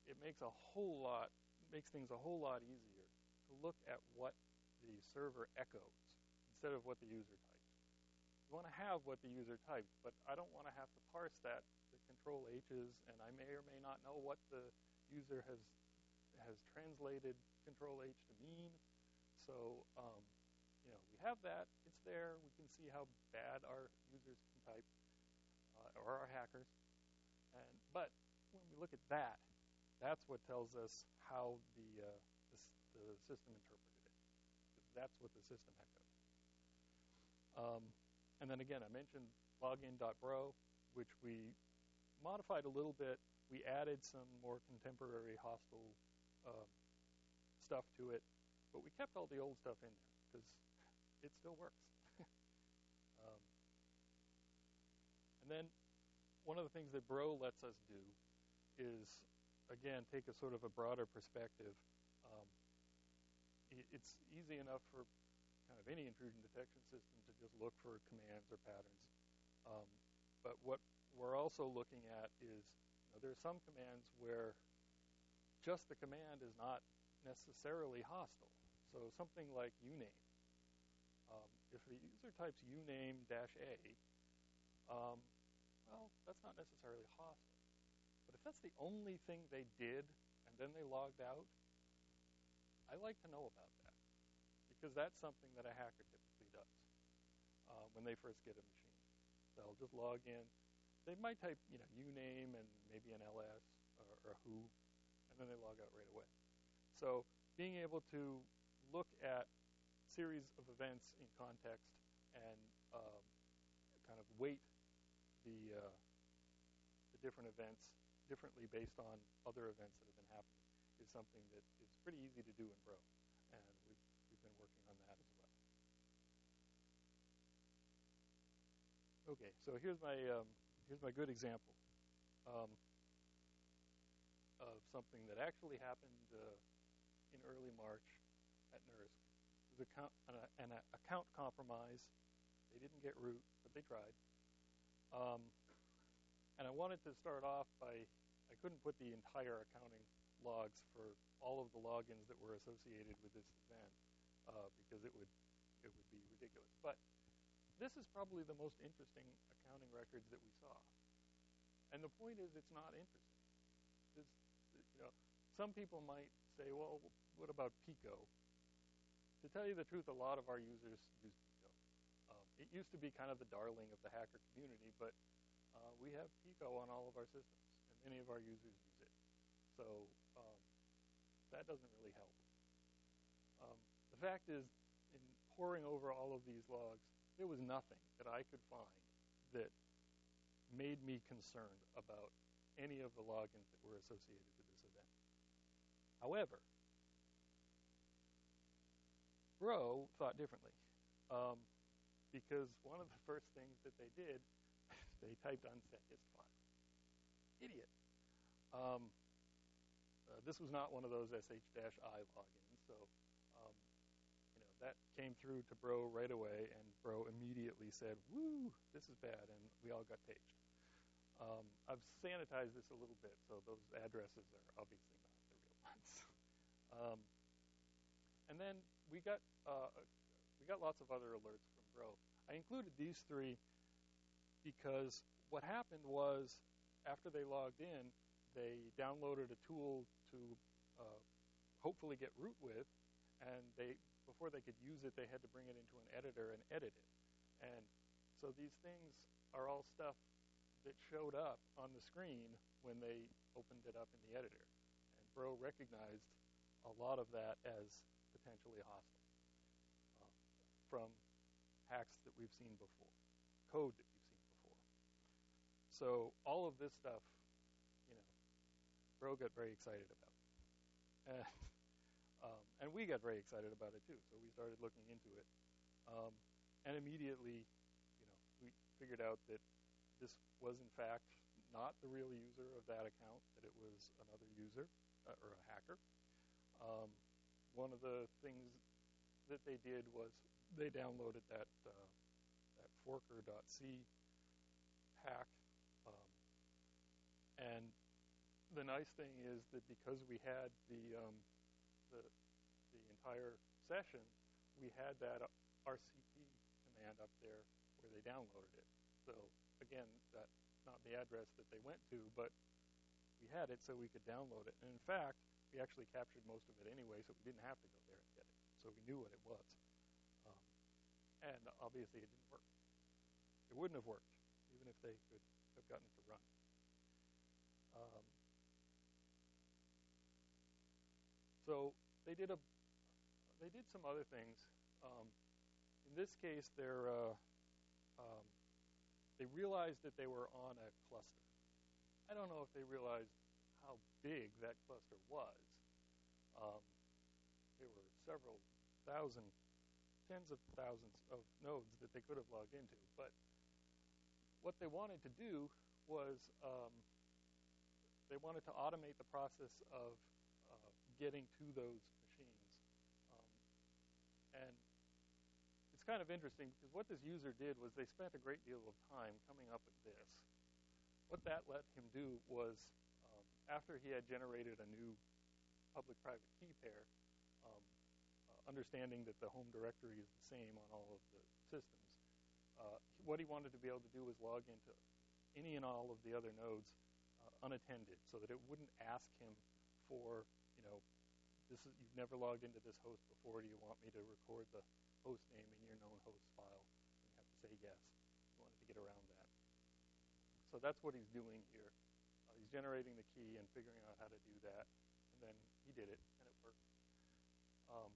it makes a whole lot makes things a whole lot easier to look at what the server echoes instead of what the user types. You want to have what the user types, but I don't want to have to parse that to control H's, and I may or may not know what the user has has translated control H to mean. So, um, you know, we have that. It's there. We can see how bad our users can type, uh, or our hackers. And but when we look at that, that's what tells us how the uh, the, the, system interpreted it. That's what the system echoed. Um, and then again, I mentioned login.bro, which we modified a little bit. We added some more contemporary hostile um, stuff to it, but we kept all the old stuff in there because it still works. um, and then one of the things that Bro lets us do is, again, take a sort of a broader perspective. Um, it's easy enough for kind of any intrusion detection system to just look for commands or patterns. Um, but what we're also looking at is you know, there are some commands where just the command is not necessarily hostile. So something like uname. Um, if the user types uname-a, um, well, that's not necessarily hostile. But if that's the only thing they did and then they logged out, I like to know about that because that's something that a hacker typically does uh, when they first get a machine. They'll just log in. They might type, you know, uname and maybe an ls or, or who, and then they log out right away. So being able to look at series of events in context and um, kind of weight the uh, the different events differently based on other events that have been happening is something that is pretty easy to do in Bro, and we've we've been working on that as well. Okay, so here's my um, here's my good example um, of something that actually happened uh, in early March at NERSC. It was an, an account compromise. They didn't get root, but they tried. Um, and I wanted to start off by, I couldn't put the entire accounting logs for all of the logins that were associated with this event uh, because it would, it would be ridiculous. But this is probably the most interesting accounting records that we saw. And the point is, it's not interesting. It's, you know, some people might say, well, what about Pico? To tell you the truth, a lot of our users use it used to be kind of the darling of the hacker community, but uh, we have Pico on all of our systems, and many of our users use it. So um, that doesn't really help. Um, the fact is, in poring over all of these logs, there was nothing that I could find that made me concerned about any of the logins that were associated with this event. However, Bro thought differently. Um, because one of the first things that they did, they typed unset hist file. Idiot. Um, uh, this was not one of those sh-i logins, so um, you know that came through to Bro right away, and Bro immediately said, "Woo, this is bad," and we all got paged. Um, I've sanitized this a little bit, so those addresses are obviously not the real ones. um, and then we got uh, we got lots of other alerts I included these three because what happened was after they logged in, they downloaded a tool to uh, hopefully get root with, and they before they could use it, they had to bring it into an editor and edit it. And so these things are all stuff that showed up on the screen when they opened it up in the editor. And Bro recognized a lot of that as potentially hostile uh, from hacks that we've seen before, code that we've seen before. So all of this stuff, you know, Bro got very excited about. And, um, and we got very excited about it too. So we started looking into it. Um, and immediately, you know, we figured out that this was in fact not the real user of that account, that it was another user uh, or a hacker. Um, one of the things that they did was they downloaded that uh, that forker.c hack, um, and the nice thing is that because we had the um, the the entire session, we had that RCP command up there where they downloaded it. So again, that's not the address that they went to, but we had it so we could download it. And in fact, we actually captured most of it anyway, so we didn't have to go there and get it. so we knew what it was. And obviously, it didn't work. It wouldn't have worked, even if they could have gotten it to run. Um, so they did a they did some other things. Um, in this case, they're uh, um, they realized that they were on a cluster. I don't know if they realized how big that cluster was. Um, there were several thousand, tens of thousands of nodes that they could have logged into. But what they wanted to do was um, they wanted to automate the process of uh, getting to those machines. Um, and it's kind of interesting because what this user did was they spent a great deal of time coming up with this. What that let him do was, um, after he had generated a new public-private key pair, understanding that the home directory is the same on all of the systems, uh, what he wanted to be able to do was log into any and all of the other nodes uh, unattended, so that it wouldn't ask him for, you know, this is you've never logged into this host before. Do you want me to record the host name in your known host file? And you have to say yes. You wanted to get around that. So that's what he's doing here. Uh, he's generating the key and figuring out how to do that, and then he did it, and it worked. Um,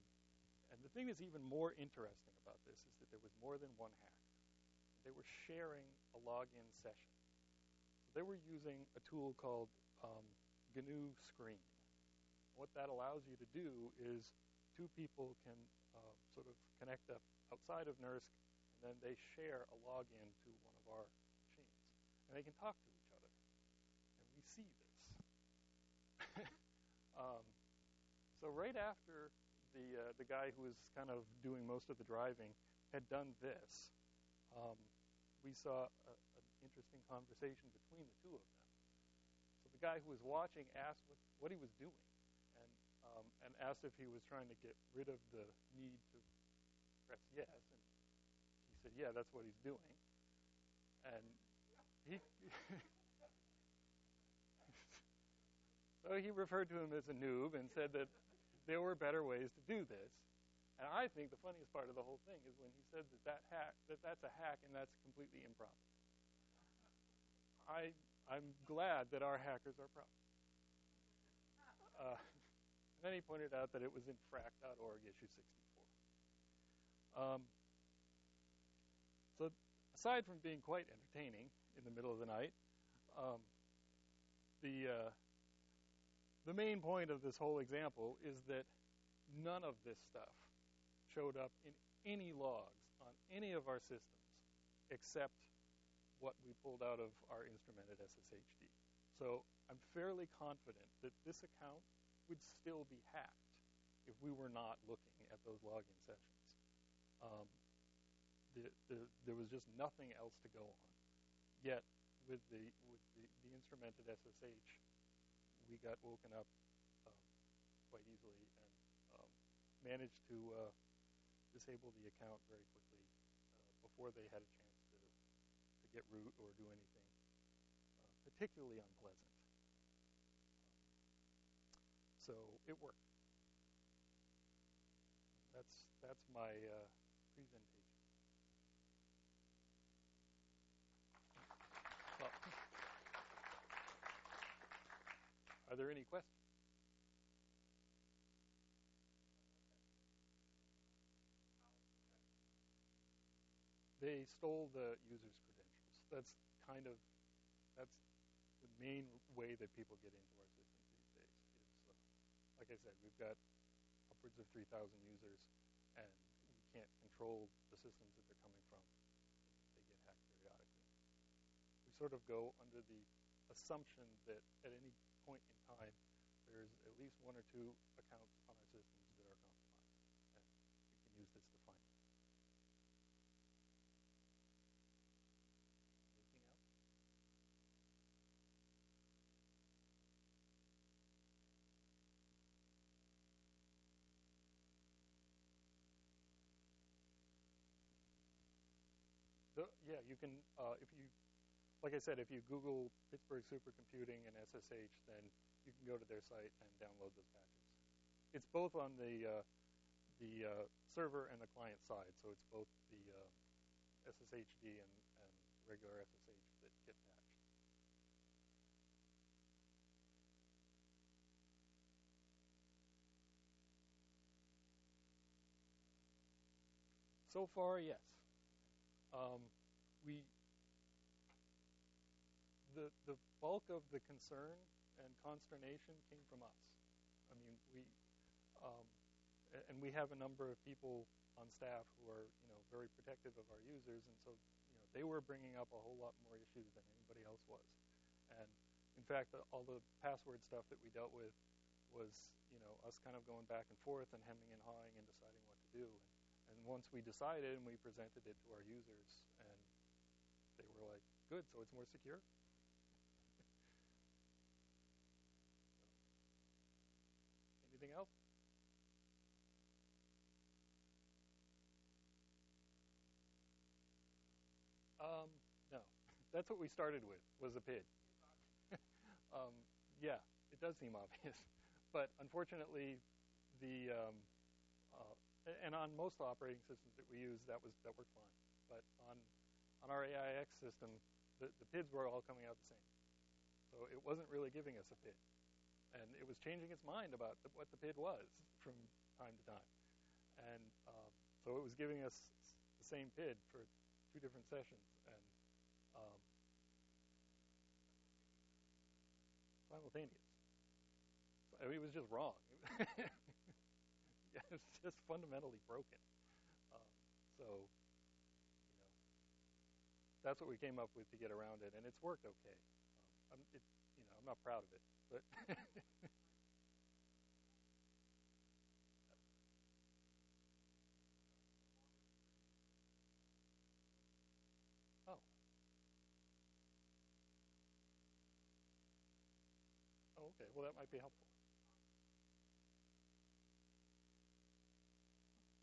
and the thing that's even more interesting about this is that there was more than one hack. They were sharing a login session. They were using a tool called um, GNU Screen. What that allows you to do is two people can uh, sort of connect up outside of NERSC, and then they share a login to one of our machines. And they can talk to each other. And we see this. um, so right after the, uh, the guy who was kind of doing most of the driving had done this, um, we saw a, an interesting conversation between the two of them. So the guy who was watching asked what, what he was doing um, and asked if he was trying to get rid of the need to press yes. And he said, yeah, that's what he's doing. And he. so he referred to him as a noob and said that there were better ways to do this. And I think the funniest part of the whole thing is when he said that that hack that that's a hack and that's completely improper. I I'm glad that our hackers are proper. Uh, and then he pointed out that it was in phrack.org issue 64. Um, so aside from being quite entertaining in the middle of the night, um, the uh, the main point of this whole example is that none of this stuff showed up in any logs on any of our systems except what we pulled out of our instrumented SSHD. So I'm fairly confident that this account would still be hacked if we were not looking at those login sessions. Um, the, the, there was just nothing else to go on. Yet, with the with the, the instrumented SSH, we got woken up um, quite easily and um, managed to uh, disable the account very quickly uh, before they had a chance to, to get root or do anything uh, particularly unpleasant. So it worked. That's that's my uh, presentation. There any questions? They stole the user's credentials. That's kind of that's the main way that people get into our system these days. Uh, like I said, we've got upwards of 3,000 users, and we can't control the systems that they're coming from. They get hacked periodically. We sort of go under the assumption that at any point in time, there's at least one or two accounts on our systems that are compromised, and we can use this to find them. The, yeah, you can, uh, if you, like I said, if you Google Pittsburgh supercomputing and SSH, then you can go to their site and download those patches. It's both on the uh, the uh, server and the client side. So it's both the uh, SSHD and, and regular SSH that get patched. So far, yes. Um, we the the bulk of the concern and consternation came from us. I mean, we um, and we have a number of people on staff who are you know very protective of our users, and so you know they were bringing up a whole lot more issues than anybody else was. And in fact, all the password stuff that we dealt with was you know us kind of going back and forth and hemming and hawing and deciding what to do. And, and once we decided and we presented it to our users, and they were like, "Good, so it's more secure." Anything else? Um, no. That's what we started with, was a PID. um, yeah, it does seem obvious. But unfortunately, the um, uh, and on most operating systems that we use, that was that worked fine. But on on our AIX system, the, the PIDs were all coming out the same. So it wasn't really giving us a PID and it was changing its mind about the, what the PID was from time to time. And um, so it was giving us the same PID for two different sessions, and um, simultaneous. I mean, it was just wrong. it was just fundamentally broken. Um, so, you know, that's what we came up with to get around it, and it's worked okay. Um, it, you know, I'm not proud of it, but okay. Well, that might be helpful.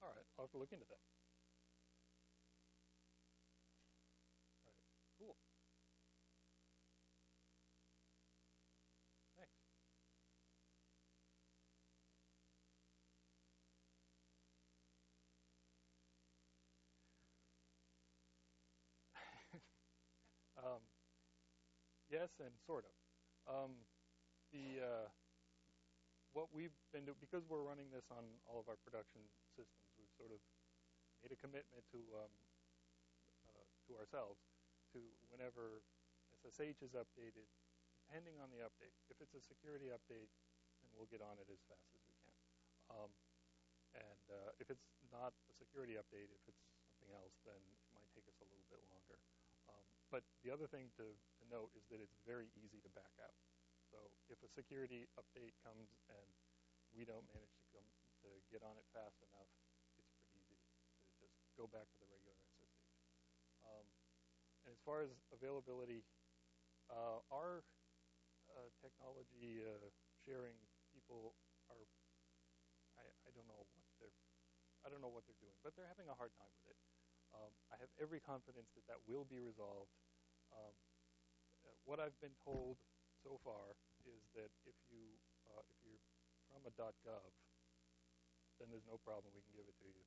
All right, I'll have to look into that. All right, cool. Thanks. um, yes, and sort of. Um, the uh, what we've been doing because we're running this on all of our production systems, we've sort of made a commitment to um, uh, to ourselves to whenever SSH is updated, depending on the update. If it's a security update, then we'll get on it as fast as we can. Um, and uh, if it's not a security update, if it's something else, then it might take us a little bit longer. Um, but the other thing to, to note is that it's very easy to back out. So if a security update comes and we don't manage to come to get on it fast enough, it's pretty easy to just go back to the regular SSH. Um, and as far as availability, uh, our uh, technology uh, sharing people are, I, I, don't know what they're, I don't know what they're doing, but they're having a hard time with it. Um, I have every confidence that that will be resolved. Um, uh, what I've been told so far is that if you uh, if you're from a .gov, then there's no problem. We can give it to you.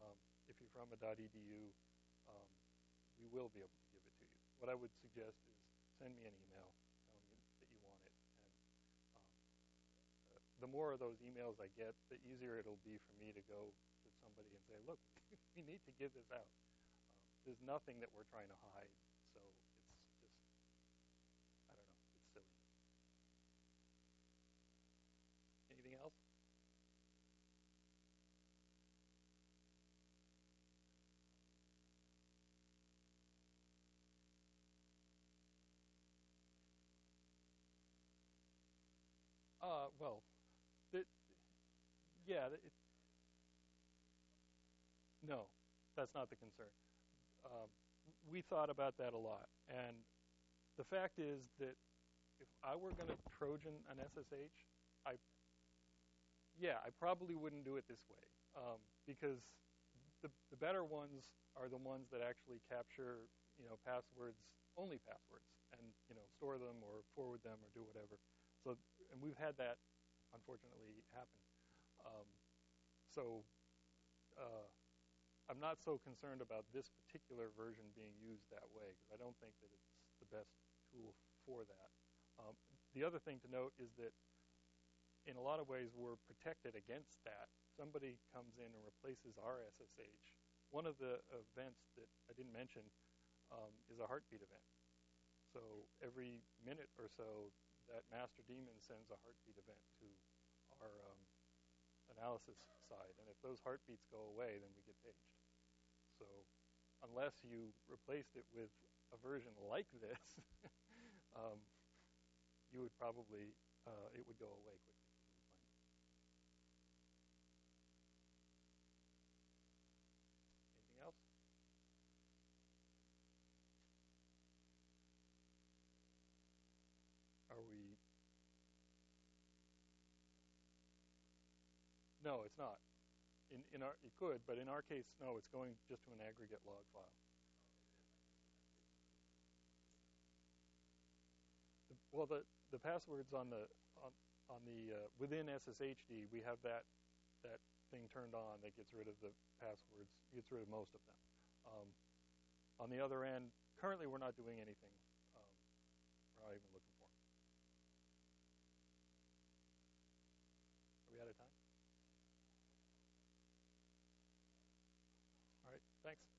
Um, if you're from a .edu, um, we will be able to give it to you. What I would suggest is send me an email telling me that you want it. And um, uh, the more of those emails I get, the easier it'll be for me to go to somebody and say, look, we need to give this out. Um, there's nothing that we're trying to hide. So it's just, I don't know, it's silly. Anything else? Uh, well, it, yeah, it, no, that's not the concern. Um, we thought about that a lot, and the fact is that if I were going to Trojan an SSH, I, yeah, I probably wouldn't do it this way um, because the the better ones are the ones that actually capture, you know, passwords, only passwords, and you know, store them or forward them or do whatever. So, and we've had that, unfortunately, happen. Um, so, uh, I'm not so concerned about this particular version being used that way because I don't think that it's the best tool for that. Um, the other thing to note is that in a lot of ways we're protected against that. Somebody comes in and replaces our SSH. One of the events that I didn't mention um, is a heartbeat event. So every minute or so, that master demon sends a heartbeat event to our um, analysis side. And if those heartbeats go away, then we get paged. So unless you replaced it with a version like this, um, you would probably, uh, it would go away quickly. Anything else? Are we? No, it's not. In, in our, it could, but in our case, no, it's going just to an aggregate log file. The, well, the, the passwords on the on, on the uh, within SSHD, we have that that thing turned on that gets rid of the passwords, gets rid of most of them. Um, on the other end, currently we're not doing anything. Um, we're not even looking for them. Are we out of time? All right, thanks.